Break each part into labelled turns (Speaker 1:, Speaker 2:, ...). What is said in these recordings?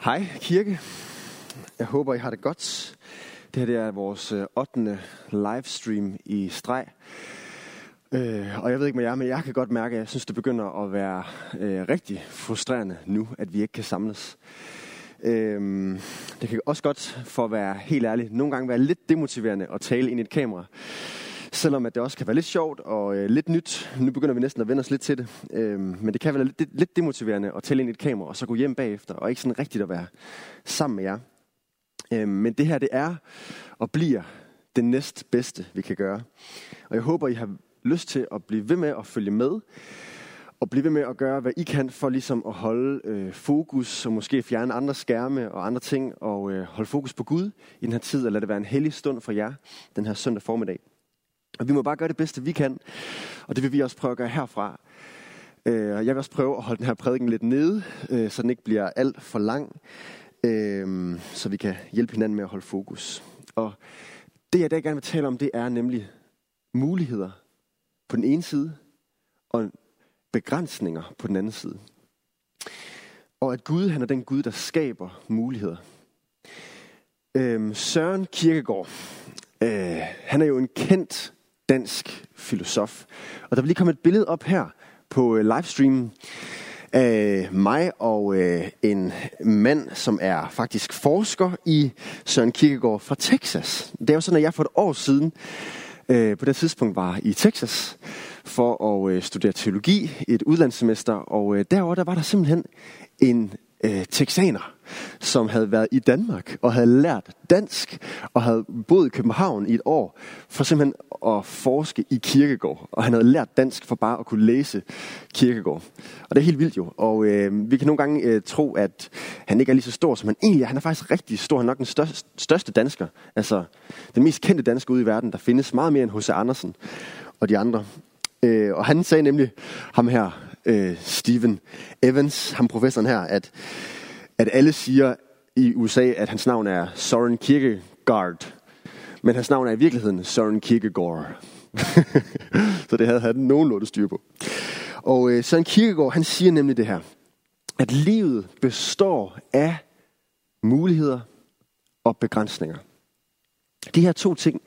Speaker 1: Hej kirke. Jeg håber, I har det godt. Det her det er vores øh, 8. livestream i streg. Øh, og jeg ved ikke med jer, men jeg kan godt mærke, at jeg synes, det begynder at være øh, rigtig frustrerende nu, at vi ikke kan samles. Øh, det kan også godt, for at være helt ærlig, nogle gange være lidt demotiverende at tale ind i et kamera. Selvom at det også kan være lidt sjovt og øh, lidt nyt. Nu begynder vi næsten at vende os lidt til det. Øh, men det kan være lidt, lidt demotiverende at tælle ind i et kamera, og så gå hjem bagefter, og ikke sådan rigtigt at være sammen med jer. Øh, men det her, det er og bliver det næst bedste, vi kan gøre. Og jeg håber, I har lyst til at blive ved med at følge med, og blive ved med at gøre, hvad I kan for ligesom at holde øh, fokus, og måske fjerne andre skærme og andre ting, og øh, holde fokus på Gud i den her tid, og lade det være en hellig stund for jer den her søndag formiddag. Og vi må bare gøre det bedste, vi kan. Og det vil vi også prøve at gøre herfra. Øh, jeg vil også prøve at holde den her prædiken lidt nede, øh, så den ikke bliver alt for lang. Øh, så vi kan hjælpe hinanden med at holde fokus. Og det, jeg i dag gerne vil tale om, det er nemlig muligheder på den ene side, og begrænsninger på den anden side. Og at Gud, han er den Gud, der skaber muligheder. Øh, Søren Kierkegaard, øh, han er jo en kendt dansk filosof. Og der vil lige komme et billede op her på øh, livestreamen af mig og øh, en mand, som er faktisk forsker i Søren Kierkegaard fra Texas. Det er jo sådan, at jeg for et år siden øh, på det tidspunkt var i Texas for at øh, studere teologi i et udlandssemester, og øh, derover der var der simpelthen en øh, texaner, som havde været i Danmark og havde lært dansk og havde boet i København i et år for simpelthen at forske i kirkegård. Og han havde lært dansk for bare at kunne læse kirkegård. Og det er helt vildt jo. Og øh, vi kan nogle gange øh, tro, at han ikke er lige så stor, som han egentlig er. Han er faktisk rigtig stor. Han er nok den største, største dansker. Altså den mest kendte dansker ude i verden. Der findes meget mere end H.C. Andersen og de andre. Øh, og han sagde nemlig, ham her, øh, Steven Evans, ham professoren her, at, at alle siger i USA, at hans navn er Søren Kierkegaard. Men hans navn er i virkeligheden Søren Kierkegaard. så det havde han nogenlunde styr på. Og øh, Søren Kierkegaard, han siger nemlig det her, at livet består af muligheder og begrænsninger. De her to ting,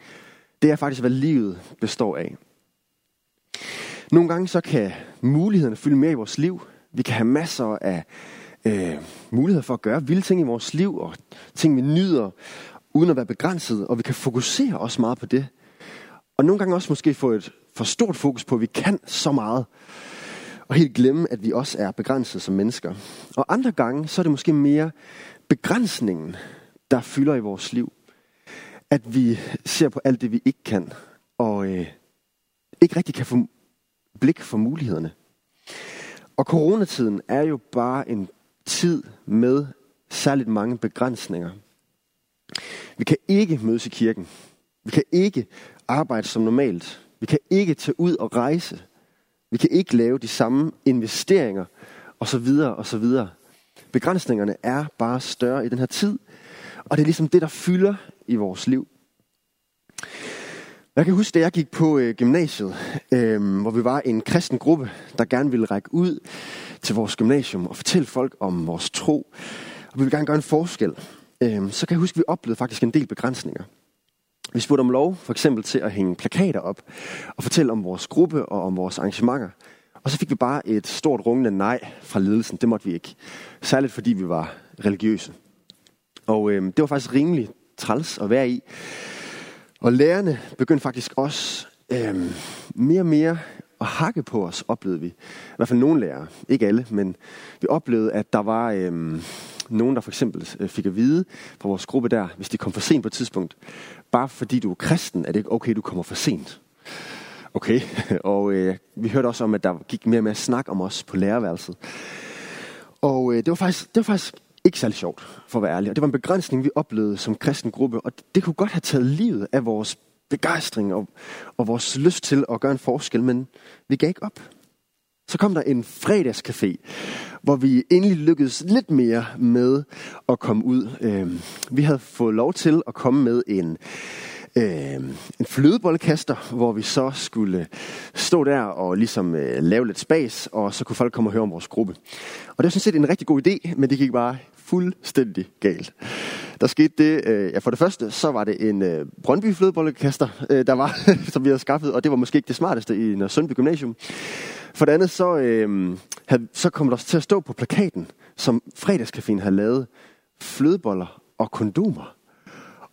Speaker 1: det er faktisk, hvad livet består af. Nogle gange så kan mulighederne fylde mere i vores liv. Vi kan have masser af øh, muligheder for at gøre vilde ting i vores liv, og ting vi nyder, uden at være begrænset, og vi kan fokusere også meget på det. Og nogle gange også måske få et for stort fokus på, at vi kan så meget, og helt glemme, at vi også er begrænset som mennesker. Og andre gange, så er det måske mere begrænsningen, der fylder i vores liv. At vi ser på alt det, vi ikke kan, og øh, ikke rigtig kan få blik for mulighederne. Og coronatiden er jo bare en tid med særligt mange begrænsninger. Vi kan ikke mødes i kirken. Vi kan ikke arbejde som normalt. Vi kan ikke tage ud og rejse. Vi kan ikke lave de samme investeringer og så videre og så videre. Begrænsningerne er bare større i den her tid, og det er ligesom det, der fylder i vores liv. Jeg kan huske, da jeg gik på øh, gymnasiet, øh, hvor vi var en kristen gruppe, der gerne ville række ud til vores gymnasium og fortælle folk om vores tro. Og vi ville gerne gøre en forskel. Øh, så kan jeg huske, at vi oplevede faktisk en del begrænsninger. Vi spurgte om lov, for eksempel til at hænge plakater op og fortælle om vores gruppe og om vores arrangementer. Og så fik vi bare et stort rungende nej fra ledelsen. Det måtte vi ikke. Særligt fordi vi var religiøse. Og øh, det var faktisk rimelig træls at være i. Og lærerne begyndte faktisk også øh, mere og mere at hakke på os, oplevede vi. I hvert fald nogle lærere, ikke alle, men vi oplevede, at der var øh, nogen, der for eksempel øh, fik at vide fra vores gruppe der, hvis de kom for sent på et tidspunkt, bare fordi du er kristen, er det ikke okay, du kommer for sent. Okay, og øh, vi hørte også om, at der gik mere og mere snak om os på lærerværelset. Og øh, det, var faktisk, det var faktisk ikke særlig sjovt, for at være ærlig. Og det var en begrænsning, vi oplevede som kristen gruppe, og det kunne godt have taget livet af vores begejstring og, og vores lyst til at gøre en forskel, men vi gav ikke op. Så kom der en fredagscafé, hvor vi endelig lykkedes lidt mere med at komme ud. Øhm, vi havde fået lov til at komme med en, øh, en flødebollekaster, hvor vi så skulle stå der og ligesom øh, lave lidt spas, og så kunne folk komme og høre om vores gruppe. Og det var sådan set en rigtig god idé, men det gik bare fuldstændig galt. Der skete det, øh, ja for det første, så var det en øh, Brøndby flødebollekaster, øh, der var, som vi havde skaffet, og det var måske ikke det smarteste i Sundby Gymnasium. For det andet, så, øh, havde, så kom der til at stå på plakaten, som fredagscaféen havde lavet, flødeboller og kondomer.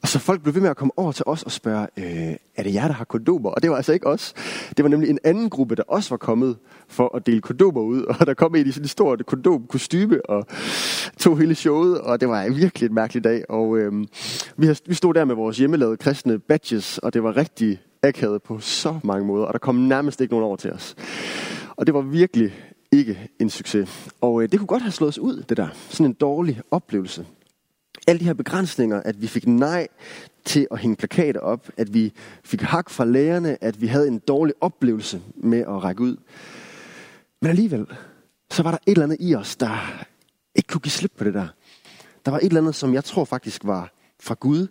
Speaker 1: Og så folk blev ved med at komme over til os og spørge, øh, er det jer, der har kondomer? Og det var altså ikke os. Det var nemlig en anden gruppe, der også var kommet for at dele kondomer ud. Og der kom en i sådan en stor kondomkostyme og tog hele showet. Og det var virkelig en mærkelig dag. Og øh, vi, har, vi stod der med vores hjemmelavede kristne badges, og det var rigtig akavet på så mange måder. Og der kom nærmest ikke nogen over til os. Og det var virkelig ikke en succes. Og øh, det kunne godt have slået os ud, det der. Sådan en dårlig oplevelse alle de her begrænsninger, at vi fik nej til at hænge plakater op, at vi fik hak fra lærerne, at vi havde en dårlig oplevelse med at række ud. Men alligevel, så var der et eller andet i os, der ikke kunne give slip på det der. Der var et eller andet, som jeg tror faktisk var fra Gud,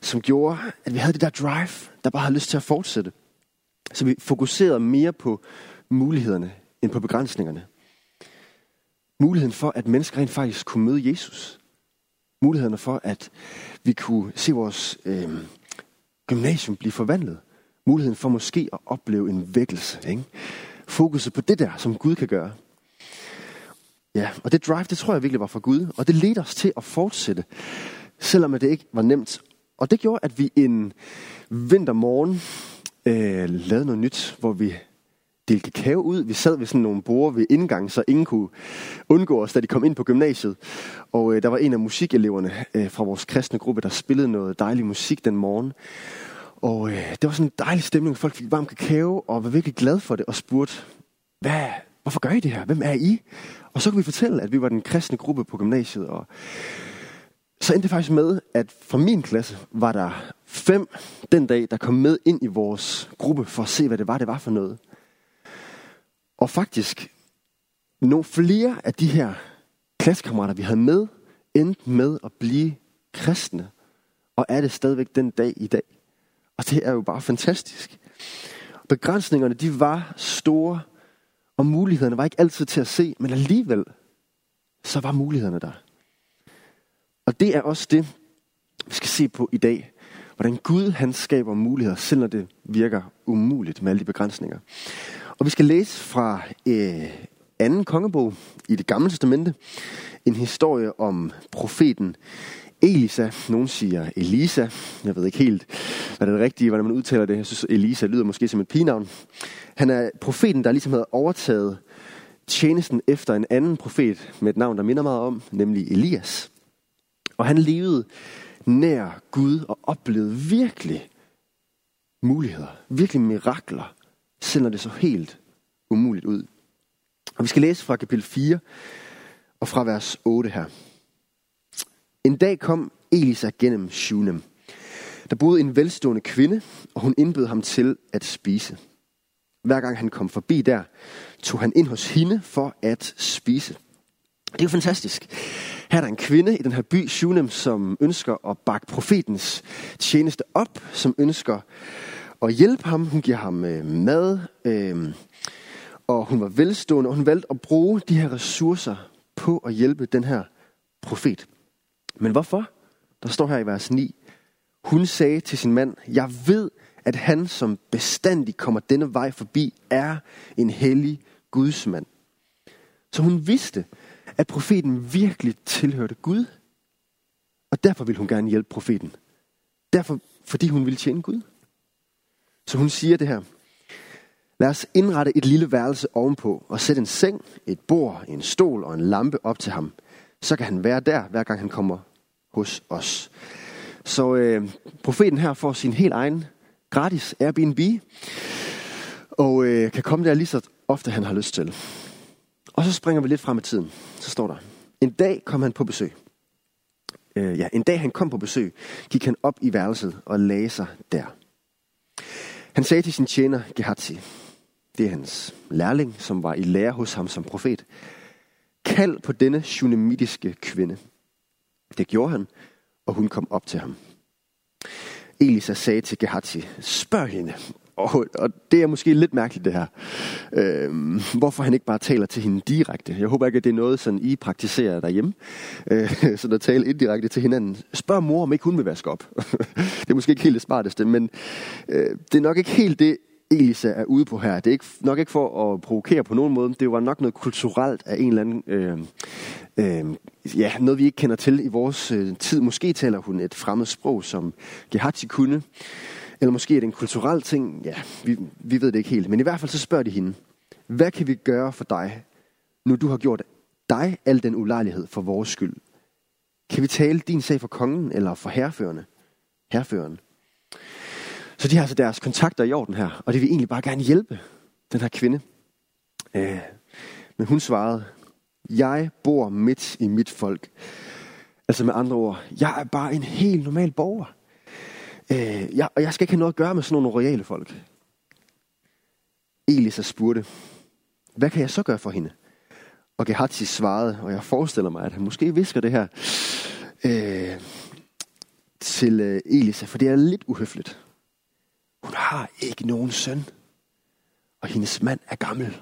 Speaker 1: som gjorde, at vi havde det der drive, der bare havde lyst til at fortsætte. Så vi fokuserede mere på mulighederne, end på begrænsningerne. Muligheden for, at mennesker rent faktisk kunne møde Jesus mulighederne for, at vi kunne se vores øh, gymnasium blive forvandlet. Muligheden for måske at opleve en vækkelse. Ikke? Fokuset på det der, som Gud kan gøre. Ja, og det drive, det tror jeg virkelig var fra Gud. Og det ledte os til at fortsætte, selvom det ikke var nemt. Og det gjorde, at vi en vintermorgen øh, lavede noget nyt, hvor vi dele kakao ud. Vi sad ved sådan nogle borde ved indgang, så ingen kunne undgå os, da de kom ind på gymnasiet. Og øh, der var en af musikeleverne øh, fra vores kristne gruppe, der spillede noget dejlig musik den morgen. Og øh, det var sådan en dejlig stemning. Folk fik varm kakao og var virkelig glade for det og spurgte, hvad, hvorfor gør I det her? Hvem er I? Og så kunne vi fortælle, at vi var den kristne gruppe på gymnasiet. Og så endte det faktisk med, at fra min klasse var der fem den dag, der kom med ind i vores gruppe for at se, hvad det var, det var for noget. Og faktisk, nogle flere af de her klassekammerater, vi havde med, endte med at blive kristne. Og er det stadigvæk den dag i dag. Og det er jo bare fantastisk. Begrænsningerne, de var store, og mulighederne var ikke altid til at se, men alligevel, så var mulighederne der. Og det er også det, vi skal se på i dag. Hvordan Gud han skaber muligheder, selv når det virker umuligt med alle de begrænsninger. Og vi skal læse fra øh, anden kongebog i det gamle testamente. En historie om profeten Elisa. Nogle siger Elisa. Jeg ved ikke helt, hvad det er det rigtige, hvordan man udtaler det. Jeg synes, Elisa lyder måske som et pigenavn. Han er profeten, der ligesom havde overtaget tjenesten efter en anden profet med et navn, der minder meget om, nemlig Elias. Og han levede nær Gud og oplevede virkelig muligheder, virkelig mirakler selv når det så helt umuligt ud. Og vi skal læse fra kapitel 4 og fra vers 8 her. En dag kom Elisa gennem Shunem. Der boede en velstående kvinde, og hun indbød ham til at spise. Hver gang han kom forbi der, tog han ind hos hende for at spise. Det er jo fantastisk. Her er der en kvinde i den her by, Shunem, som ønsker at bakke profetens tjeneste op, som ønsker at hjælpe ham. Hun giver ham øh, mad, øh, og hun var velstående, og hun valgte at bruge de her ressourcer på at hjælpe den her profet. Men hvorfor? Der står her i vers 9. Hun sagde til sin mand, jeg ved, at han, som bestandig kommer denne vej forbi, er en hellig gudsmand. Så hun vidste, at profeten virkelig tilhørte Gud. Og derfor ville hun gerne hjælpe profeten. Derfor, fordi hun ville tjene Gud. Så hun siger det her. Lad os indrette et lille værelse ovenpå og sætte en seng, et bord, en stol og en lampe op til ham. Så kan han være der, hver gang han kommer hos os. Så øh, profeten her får sin helt egen gratis Airbnb, og øh, kan komme der lige så ofte han har lyst til. Og så springer vi lidt frem i tiden. Så står der, en dag kom han på besøg. Øh, ja, en dag han kom på besøg, gik han op i værelset og lagde sig der. Han sagde til sin tjener Gehazi, det er hans lærling, som var i lære hos ham som profet, kald på denne shunemitiske kvinde. Det gjorde han, og hun kom op til ham. Elisa sagde til Gehazi, spørg hende, og, og det er måske lidt mærkeligt det her. Øh, hvorfor han ikke bare taler til hende direkte. Jeg håber ikke, at det er noget, sådan I praktiserer derhjemme. Øh, sådan at tale indirekte til hinanden. Spørg mor, om ikke hun vil vaske op. det er måske ikke helt det smarteste, men øh, det er nok ikke helt det, Elisa er ude på her. Det er ikke, nok ikke for at provokere på nogen måde. Det var nok noget kulturelt af en eller anden... Øh, øh, ja, noget vi ikke kender til i vores øh, tid. Måske taler hun et fremmed sprog, som Gehazi kunne. Eller måske er det en kulturel ting. Ja, vi, vi ved det ikke helt. Men i hvert fald så spørger de hende. Hvad kan vi gøre for dig, nu du har gjort dig al den ulejlighed for vores skyld? Kan vi tale din sag for kongen eller for herreførende? Herreføren. Så de har altså deres kontakter i orden her, og det vil egentlig bare gerne hjælpe den her kvinde. Øh, men hun svarede, jeg bor midt i mit folk. Altså med andre ord, jeg er bare en helt normal borger. Øh, jeg, og jeg skal ikke have noget at gøre med sådan nogle royale folk. Elisa spurgte, hvad kan jeg så gøre for hende? Og Gehazi svarede, og jeg forestiller mig, at han måske visker det her øh, til øh, Elisa, for det er lidt uhøfligt. Hun har ikke nogen søn, og hendes mand er gammel.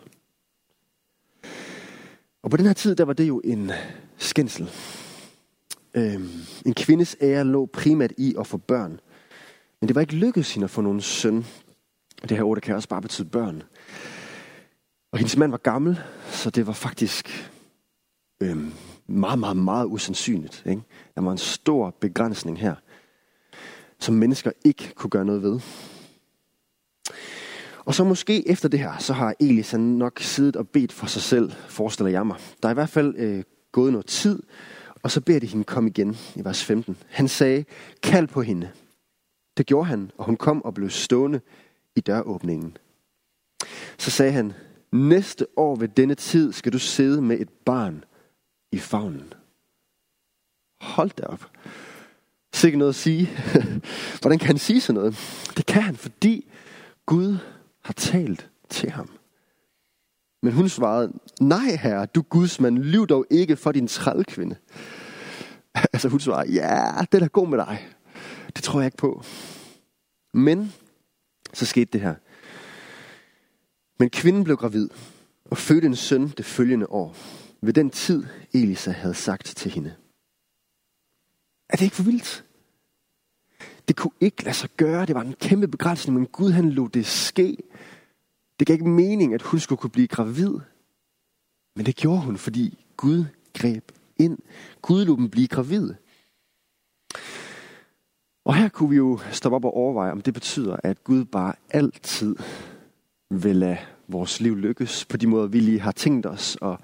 Speaker 1: Og på den her tid, der var det jo en skændsel. Øhm, en kvindes ære lå primært i at få børn. Men det var ikke lykkedes hende at få nogen søn. Det her ord, kan også bare betyde børn. Og hendes mand var gammel, så det var faktisk øhm, meget, meget, meget usandsynligt. Ikke? Der var en stor begrænsning her, som mennesker ikke kunne gøre noget ved. Og så måske efter det her, så har Elisa nok siddet og bedt for sig selv, forestiller jeg mig. Der er i hvert fald øh, gået noget tid, og så beder de hende komme igen i vers 15. Han sagde, kald på hende. Det gjorde han, og hun kom og blev stående i døråbningen. Så sagde han, næste år ved denne tid skal du sidde med et barn i favnen. Hold da op. Sikkert noget at sige. Hvordan kan han sige sådan noget? Det kan han, fordi Gud har talt til ham. Men hun svarede, nej herre, du Guds mand, lyv dog ikke for din trælkvinde. Altså hun svarede, ja, det er da god med dig. Det tror jeg ikke på. Men så skete det her. Men kvinden blev gravid og fødte en søn det følgende år, ved den tid Elisa havde sagt til hende. Er det ikke for vildt? Det kunne ikke lade sig gøre. Det var en kæmpe begrænsning, men Gud han lod det ske. Det gav ikke mening, at hun skulle kunne blive gravid. Men det gjorde hun, fordi Gud greb ind. Gud lod dem blive gravid. Og her kunne vi jo stoppe op og overveje, om det betyder, at Gud bare altid vil lade vores liv lykkes på de måder, vi lige har tænkt os, og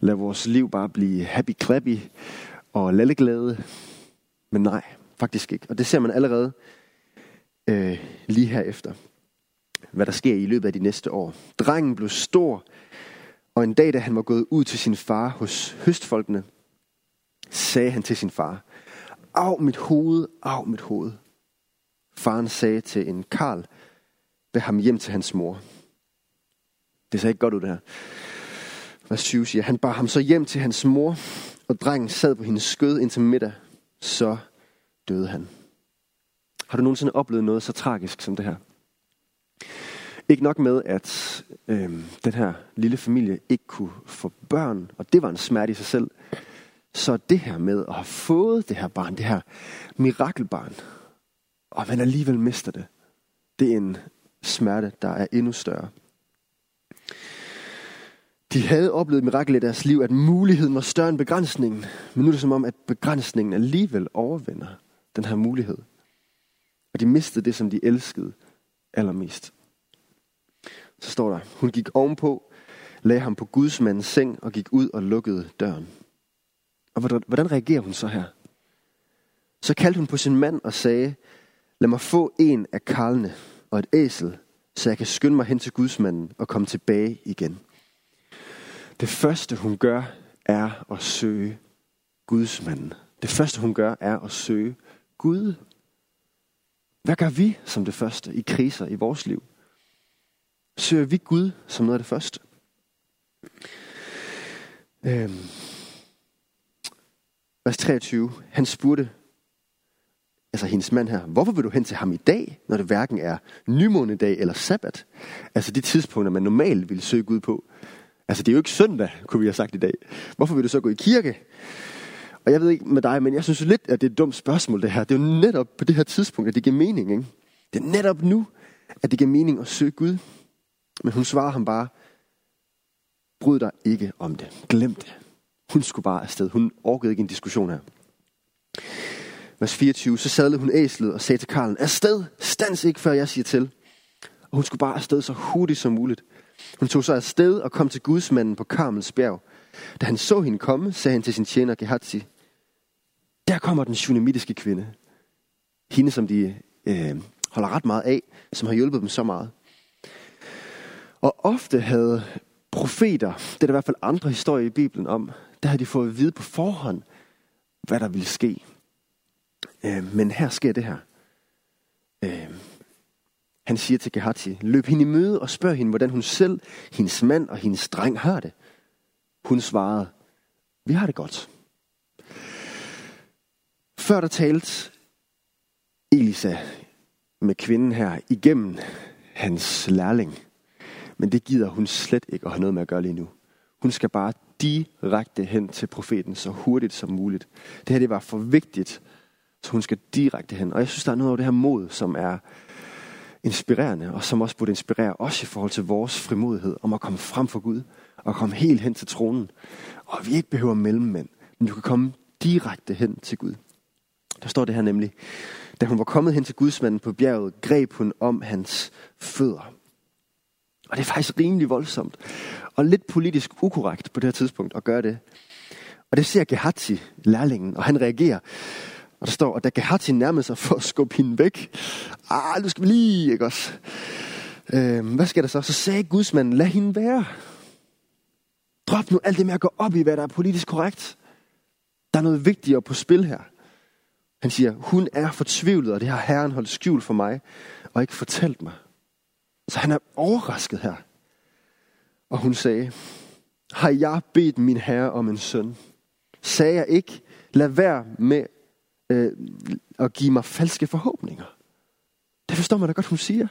Speaker 1: lade vores liv bare blive happy-clappy og lalleglade. Men nej, faktisk ikke. Og det ser man allerede øh, lige herefter, hvad der sker i løbet af de næste år. Drengen blev stor, og en dag, da han var gået ud til sin far hos høstfolkene, sagde han til sin far, af mit hoved, af mit hoved. Faren sagde til en Karl, bær ham hjem til hans mor. Det ser ikke godt ud det her. Vers 20 siger, han bar ham så hjem til hans mor, og drengen sad på hendes skød indtil middag. Så døde han. Har du nogensinde oplevet noget så tragisk som det her? Ikke nok med, at øh, den her lille familie ikke kunne få børn, og det var en smerte i sig selv. Så det her med at have fået det her barn, det her mirakelbarn, og man alligevel mister det, det er en smerte, der er endnu større. De havde oplevet mirakel i deres liv, at muligheden var større end begrænsningen. Men nu er det som om, at begrænsningen alligevel overvinder den her mulighed. Og de mistede det, som de elskede allermest. Så står der, hun gik ovenpå, lagde ham på gudsmandens seng og gik ud og lukkede døren. Og hvordan reagerer hun så her? Så kaldte hun på sin mand og sagde, lad mig få en af karlene og et æsel, så jeg kan skynde mig hen til gudsmanden og komme tilbage igen. Det første hun gør, er at søge gudsmanden. Det første hun gør, er at søge Gud. Hvad gør vi som det første i kriser i vores liv? Søger vi Gud som noget af det første? Øhm. Vers 23. Han spurgte, altså hendes mand her, hvorfor vil du hen til ham i dag, når det hverken er nymånedag eller sabbat? Altså de tidspunkter, man normalt ville søge Gud på. Altså det er jo ikke søndag, kunne vi have sagt i dag. Hvorfor vil du så gå i kirke? Og jeg ved ikke med dig, men jeg synes lidt, at det er et dumt spørgsmål det her. Det er jo netop på det her tidspunkt, at det giver mening. Ikke? Det er netop nu, at det giver mening at søge Gud. Men hun svarer ham bare, bryd dig ikke om det. Glem det. Hun skulle bare afsted. Hun orkede ikke en diskussion her. Vers 24, så sadlede hun æslet og sagde til Karlen, afsted, stands ikke, før jeg siger til. Og hun skulle bare afsted så hurtigt som muligt. Hun tog sig afsted og kom til gudsmanden på Karmels bjerg. Da han så hende komme, sagde han til sin tjener Gehazi, der kommer den shunamitiske kvinde. Hende, som de øh, holder ret meget af, som har hjulpet dem så meget. Og ofte havde profeter, det er der i hvert fald andre historier i Bibelen om, der havde de fået at vide på forhånd, hvad der ville ske. Øh, men her sker det her. Øh, han siger til Gehazi, løb hende i møde og spørg hende, hvordan hun selv, hendes mand og hendes dreng har det. Hun svarede, vi har det godt. Før der talte Elisa med kvinden her igennem hans lærling. Men det gider hun slet ikke at have noget med at gøre lige nu. Hun skal bare direkte hen til profeten så hurtigt som muligt. Det her det var for vigtigt, så hun skal direkte hen. Og jeg synes, der er noget af det her mod, som er inspirerende, og som også burde inspirere os i forhold til vores frimodighed om at komme frem for Gud, og komme helt hen til tronen. Og vi ikke behøver mellemmænd, men du kan komme direkte hen til Gud. Der står det her nemlig, da hun var kommet hen til gudsmanden på bjerget, greb hun om hans fødder. Og det er faktisk rimelig voldsomt. Og lidt politisk ukorrekt på det her tidspunkt at gøre det. Og det ser Gehazi, lærlingen, og han reagerer. Og der står, at da Gehazi nærmede sig for at skubbe hende væk. Ah, nu skal vi lige, ikke også? Øh, hvad sker der så? Så sagde gudsmanden, lad hende være. Drop nu alt det med at gå op i, hvad der er politisk korrekt. Der er noget vigtigere på spil her. Han siger, hun er fortvivlet, og det har Herren holdt skjult for mig, og ikke fortalt mig. Så han er overrasket her. Og hun sagde, har jeg bedt min herre om en søn? Sagde jeg ikke, lad være med øh, at give mig falske forhåbninger. Det forstår man da godt, hun siger.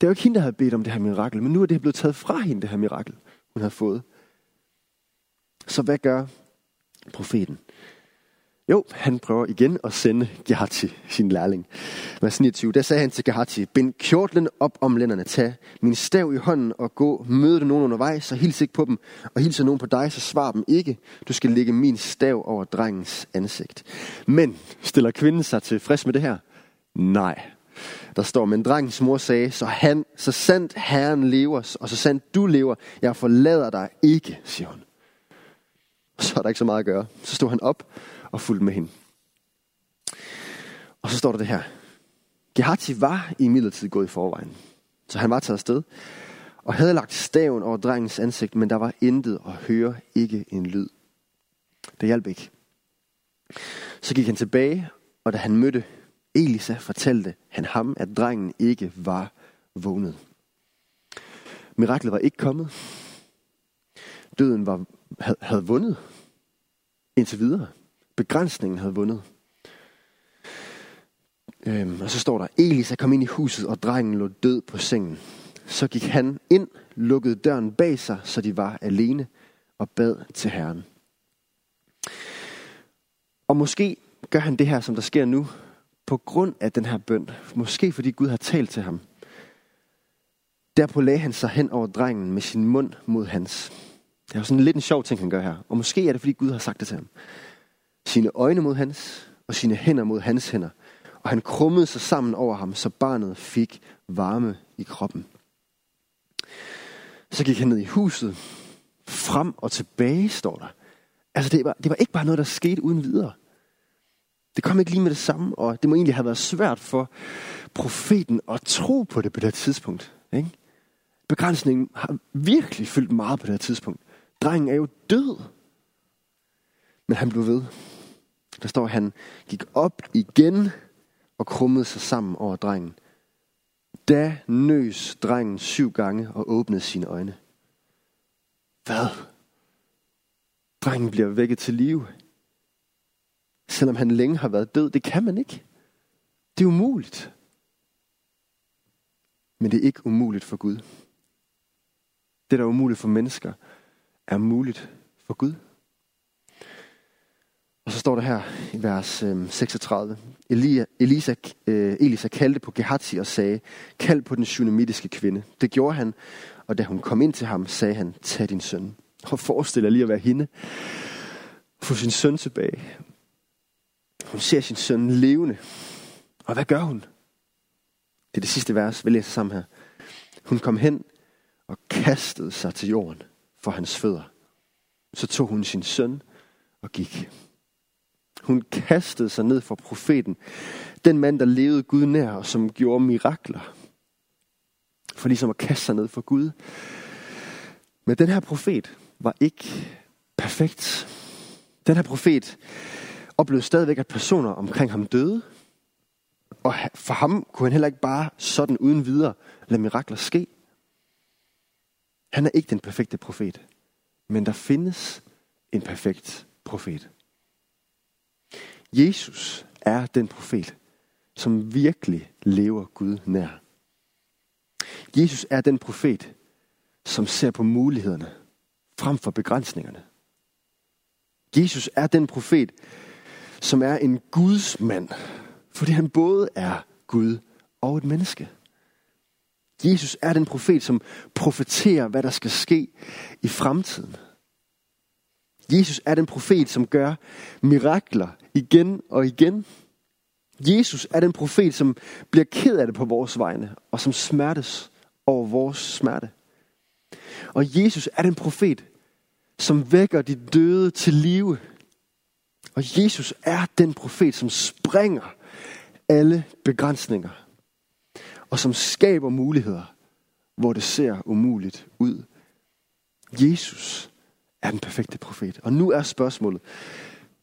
Speaker 1: Det er jo ikke hende, der havde bedt om det her mirakel, men nu er det blevet taget fra hende, det her mirakel, hun har fået. Så hvad gør profeten? Jo, han prøver igen at sende Gehati, sin lærling. Vers 29, der sagde han til Gehati, bind kjortlen op om lænderne, tag min stav i hånden og gå, møde du nogen undervejs, så hils ikke på dem, og hilser nogen på dig, så svar dem ikke. Du skal lægge min stav over drengens ansigt. Men, stiller kvinden sig tilfreds med det her? Nej. Der står, men drengens mor sagde, så, han, så sandt Herren lever, og så sandt du lever, jeg forlader dig ikke, siger hun. Så er der ikke så meget at gøre. Så stod han op og fulgte med hende. Og så står der det her. Gehazi var i midlertid gået i forvejen. Så han var taget afsted og havde lagt staven over drengens ansigt, men der var intet at høre, ikke en lyd. Det hjalp ikke. Så gik han tilbage, og da han mødte Elisa, fortalte han ham, at drengen ikke var vågnet. Miraklet var ikke kommet. Døden var, havde vundet indtil videre. Begrænsningen havde vundet. Øhm, og så står der, Elisa kom ind i huset, og drengen lå død på sengen. Så gik han ind, lukkede døren bag sig, så de var alene, og bad til Herren. Og måske gør han det her, som der sker nu, på grund af den her bøn. Måske fordi Gud har talt til ham. Derpå lagde han sig hen over drengen med sin mund mod hans. Det er jo sådan lidt en sjov ting, han gør her. Og måske er det, fordi Gud har sagt det til ham sine øjne mod hans, og sine hænder mod hans hænder. Og han krummede sig sammen over ham, så barnet fik varme i kroppen. Så gik han ned i huset, frem og tilbage, står der. Altså, det var, det var ikke bare noget, der skete uden videre. Det kom ikke lige med det samme, og det må egentlig have været svært for profeten at tro på det på det her tidspunkt. Ikke? Begrænsningen har virkelig fyldt meget på det her tidspunkt. Drengen er jo død. Men han blev ved. Der står, at han gik op igen og krummede sig sammen over drengen. Da nøs drengen syv gange og åbnede sine øjne. Hvad? Drengen bliver vækket til live. Selvom han længe har været død. Det kan man ikke. Det er umuligt. Men det er ikke umuligt for Gud. Det, der er umuligt for mennesker, er muligt for Gud. Og så står der her i vers øh, 36. Elia, Elisa, øh, Elisa kaldte på Gehazi og sagde, kald på den synemitiske kvinde. Det gjorde han, og da hun kom ind til ham, sagde han, tag din søn. Og forestil dig lige at være hende. Få sin søn tilbage. Hun ser sin søn levende. Og hvad gør hun? Det er det sidste vers, vi læser sammen her. Hun kom hen og kastede sig til jorden for hans fødder. Så tog hun sin søn og gik. Hun kastede sig ned for profeten. Den mand, der levede Gud nær og som gjorde mirakler. For ligesom at kaste sig ned for Gud. Men den her profet var ikke perfekt. Den her profet oplevede stadigvæk, at personer omkring ham døde. Og for ham kunne han heller ikke bare sådan uden videre lade mirakler ske. Han er ikke den perfekte profet. Men der findes en perfekt profet. Jesus er den profet, som virkelig lever Gud nær. Jesus er den profet, som ser på mulighederne frem for begrænsningerne. Jesus er den profet, som er en Guds mand, fordi han både er Gud og et menneske. Jesus er den profet, som profeterer, hvad der skal ske i fremtiden. Jesus er den profet, som gør mirakler igen og igen. Jesus er den profet, som bliver ked af det på vores vegne, og som smertes over vores smerte. Og Jesus er den profet, som vækker de døde til live. Og Jesus er den profet, som springer alle begrænsninger, og som skaber muligheder, hvor det ser umuligt ud. Jesus er den perfekte profet. Og nu er spørgsmålet,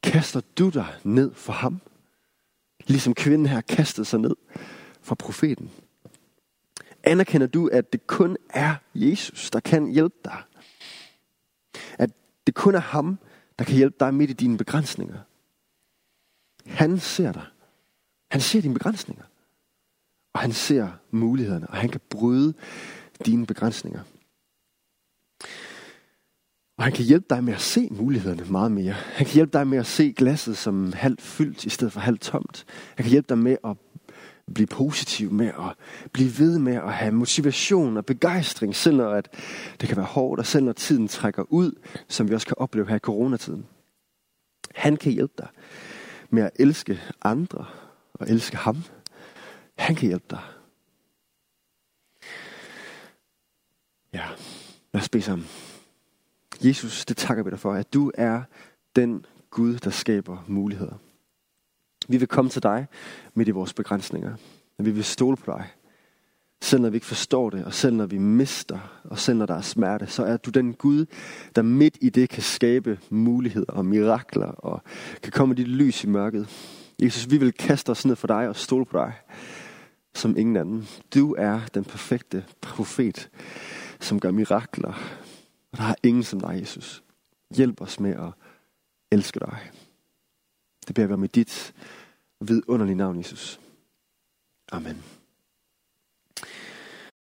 Speaker 1: kaster du dig ned for ham? Ligesom kvinden her kastede sig ned for profeten. Anerkender du, at det kun er Jesus, der kan hjælpe dig? At det kun er ham, der kan hjælpe dig midt i dine begrænsninger? Han ser dig. Han ser dine begrænsninger. Og han ser mulighederne, og han kan bryde dine begrænsninger. Og han kan hjælpe dig med at se mulighederne meget mere. Han kan hjælpe dig med at se glasset som halvt fyldt i stedet for halvt tomt. Han kan hjælpe dig med at blive positiv med at blive ved med at have motivation og begejstring, selv når at det kan være hårdt, og selv når tiden trækker ud, som vi også kan opleve her i coronatiden. Han kan hjælpe dig med at elske andre og elske ham. Han kan hjælpe dig. Ja, lad os bede sammen. Jesus, det takker vi dig for, at du er den Gud, der skaber muligheder. Vi vil komme til dig midt i vores begrænsninger. Og vi vil stole på dig. Selv når vi ikke forstår det, og selv når vi mister, og selv når der er smerte, så er du den Gud, der midt i det kan skabe muligheder og mirakler, og kan komme dit lys i mørket. Jesus, vi vil kaste os ned for dig og stole på dig som ingen anden. Du er den perfekte profet, som gør mirakler, og der er ingen som dig, Jesus. Hjælp os med at elske dig. Det beder vi om i dit vidunderlige navn, Jesus. Amen.